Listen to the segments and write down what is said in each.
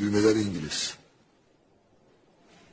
Düğmeler İngiliz.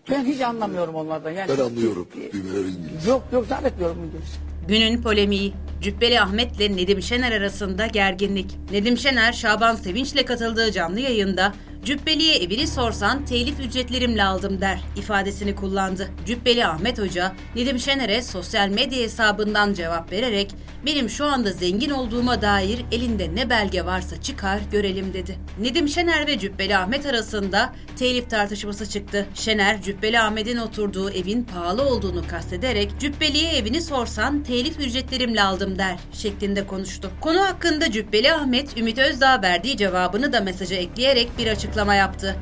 Ben hiç anlamıyorum onlardan. Yani, Ben anlıyorum. Düğmeler İngiliz. Yok yok zannetmiyorum İngiliz. Günün polemiği. Cübbeli Ahmet'le Nedim Şener arasında gerginlik. Nedim Şener, Şaban Sevinç'le katıldığı canlı yayında Cübbeli'ye evini sorsan telif ücretlerimle aldım der ifadesini kullandı. Cübbeli Ahmet Hoca, Nedim Şener'e sosyal medya hesabından cevap vererek benim şu anda zengin olduğuma dair elinde ne belge varsa çıkar görelim dedi. Nedim Şener ve Cübbeli Ahmet arasında telif tartışması çıktı. Şener, Cübbeli Ahmet'in oturduğu evin pahalı olduğunu kastederek Cübbeli'ye evini sorsan telif ücretlerimle aldım der şeklinde konuştu. Konu hakkında Cübbeli Ahmet, Ümit Özdağ verdiği cevabını da mesaja ekleyerek bir açıklama yaptı.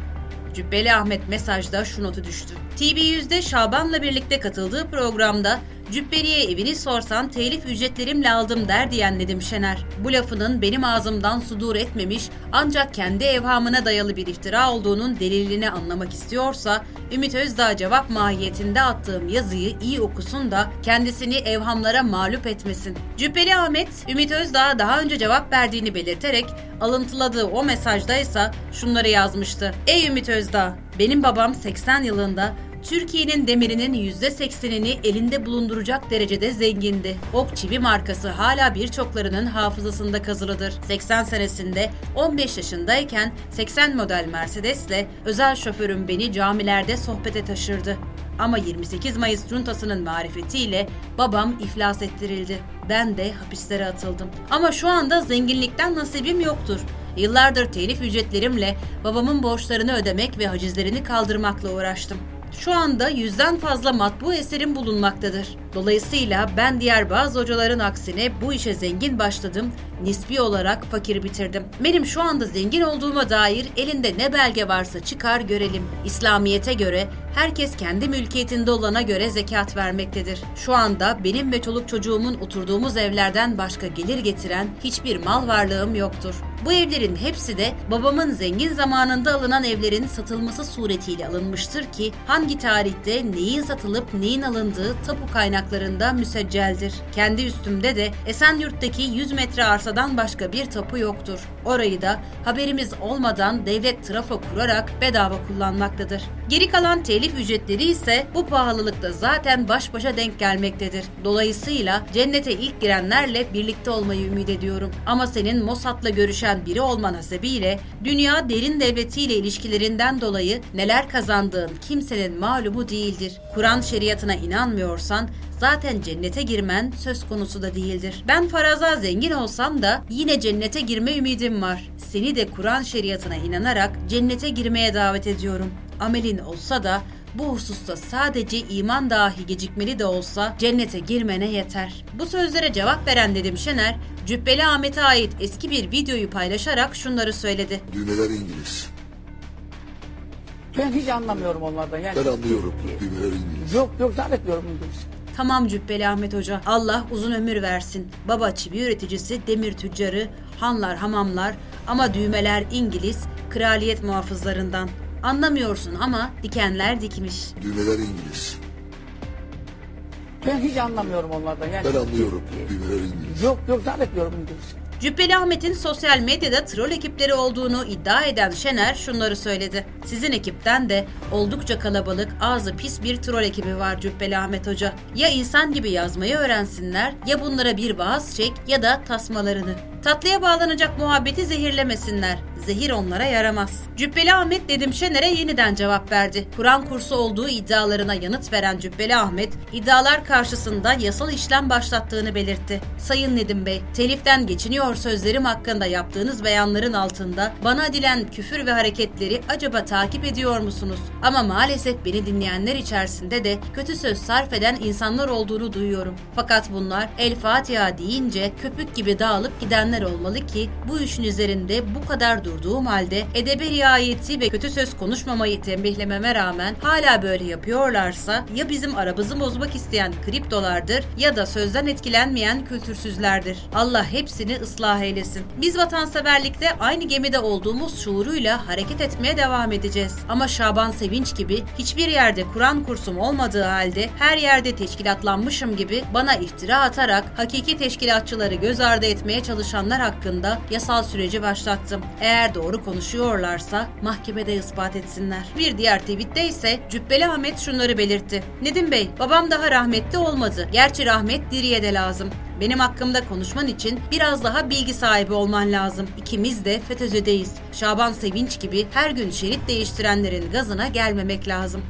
Cübbeli Ahmet mesajda şu notu düştü. TV100'de Şaban'la birlikte katıldığı programda Cübbeli'ye evini sorsan telif ücretlerimle aldım der diyen Nedim Şener. Bu lafının benim ağzımdan sudur etmemiş ancak kendi evhamına dayalı bir iftira olduğunun delilini anlamak istiyorsa Ümit Özdağ cevap mahiyetinde attığım yazıyı iyi okusun da kendisini evhamlara mağlup etmesin. Cübbeli Ahmet, Ümit Özdağ'a daha önce cevap verdiğini belirterek alıntıladığı o mesajda ise şunları yazmıştı. Ey Ümit Özdağ, benim babam 80 yılında Türkiye'nin demirinin %80'ini elinde bulunduracak derecede zengindi. Ok çivi markası hala birçoklarının hafızasında kazılıdır. 80 senesinde 15 yaşındayken 80 model Mercedes'le özel şoförüm beni camilerde sohbete taşırdı. Ama 28 Mayıs cuntasının marifetiyle babam iflas ettirildi. Ben de hapislere atıldım. Ama şu anda zenginlikten nasibim yoktur. Yıllardır telif ücretlerimle babamın borçlarını ödemek ve hacizlerini kaldırmakla uğraştım. Şu anda yüzden fazla matbu eserim bulunmaktadır. Dolayısıyla ben diğer bazı hocaların aksine bu işe zengin başladım, nispi olarak fakir bitirdim. Benim şu anda zengin olduğuma dair elinde ne belge varsa çıkar görelim. İslamiyete göre herkes kendi mülkiyetinde olana göre zekat vermektedir. Şu anda benim ve çoluk çocuğumun oturduğumuz evlerden başka gelir getiren hiçbir mal varlığım yoktur. Bu evlerin hepsi de babamın zengin zamanında alınan evlerin satılması suretiyle alınmıştır ki hangi tarihte neyin satılıp neyin alındığı tapu kaynaklarında müsecceldir. Kendi üstümde de Esenyurt'taki 100 metre arsadan başka bir tapu yoktur. Orayı da haberimiz olmadan devlet trafo kurarak bedava kullanmaktadır. Geri kalan telif ücretleri ise bu pahalılıkta zaten baş başa denk gelmektedir. Dolayısıyla cennete ilk girenlerle birlikte olmayı ümit ediyorum. Ama senin Mossad'la görüşen biri olman hasebiyle dünya derin devletiyle ilişkilerinden dolayı neler kazandığın kimsenin malumu değildir. Kur'an şeriatına inanmıyorsan zaten cennete girmen söz konusu da değildir. Ben faraza zengin olsam da yine cennete girme ümidim var. Seni de Kur'an şeriatına inanarak cennete girmeye davet ediyorum. Amelin olsa da bu hususta sadece iman dahi gecikmeli de olsa cennete girmene yeter. Bu sözlere cevap veren Nedim Şener, Cübbeli Ahmet'e ait eski bir videoyu paylaşarak şunları söyledi. Düğmeler İngiliz. Ben hiç anlamıyorum onlardan. Yani, Ben anlıyorum. Düğmeler İngiliz. Yok yok zannetmiyorum İngiliz. Tamam Cübbeli Ahmet Hoca. Allah uzun ömür versin. Baba çivi üreticisi, demir tüccarı, hanlar, hamamlar ama düğmeler İngiliz, kraliyet muhafızlarından. Anlamıyorsun ama dikenler dikmiş. Düğmeler İngiliz. Ben hiç anlamıyorum onlardan. Yani, Ben anlıyorum. Düğmeler İngiliz. Yok yok zannetmiyorum İngiliz. Cübbeli Ahmet'in sosyal medyada troll ekipleri olduğunu iddia eden Şener şunları söyledi. Sizin ekipten de oldukça kalabalık, ağzı pis bir troll ekibi var Cübbeli Ahmet Hoca. Ya insan gibi yazmayı öğrensinler ya bunlara bir vaaz çek ya da tasmalarını. Tatlıya bağlanacak muhabbeti zehirlemesinler. Zehir onlara yaramaz. Cübbeli Ahmet Nedim Şener'e yeniden cevap verdi. Kur'an kursu olduğu iddialarına yanıt veren Cübbeli Ahmet, iddialar karşısında yasal işlem başlattığını belirtti. Sayın Nedim Bey, teliften geçiniyor sözlerim hakkında yaptığınız beyanların altında bana edilen küfür ve hareketleri acaba takip ediyor musunuz? Ama maalesef beni dinleyenler içerisinde de kötü söz sarf eden insanlar olduğunu duyuyorum. Fakat bunlar El Fatiha deyince köpük gibi dağılıp gidenler olmalı ki bu işin üzerinde bu kadar durduğum halde edebe riayeti ve kötü söz konuşmamayı tembihlememe rağmen hala böyle yapıyorlarsa ya bizim aramızı bozmak isteyen kriptolardır ya da sözden etkilenmeyen kültürsüzlerdir. Allah hepsini ıslah eylesin. Biz vatanseverlikte aynı gemide olduğumuz şuuruyla hareket etmeye devam edeceğiz. Ama Şaban Sevinç gibi hiçbir yerde Kur'an kursum olmadığı halde her yerde teşkilatlanmışım gibi bana iftira atarak hakiki teşkilatçıları göz ardı etmeye çalışan konuşanlar hakkında yasal süreci başlattım. Eğer doğru konuşuyorlarsa mahkemede ispat etsinler. Bir diğer tweette ise Cübbeli Ahmet şunları belirtti. Nedim Bey, babam daha rahmetli olmadı. Gerçi rahmet diriye de lazım. Benim hakkımda konuşman için biraz daha bilgi sahibi olman lazım. İkimiz de FETÖ'deyiz. Şaban Sevinç gibi her gün şerit değiştirenlerin gazına gelmemek lazım.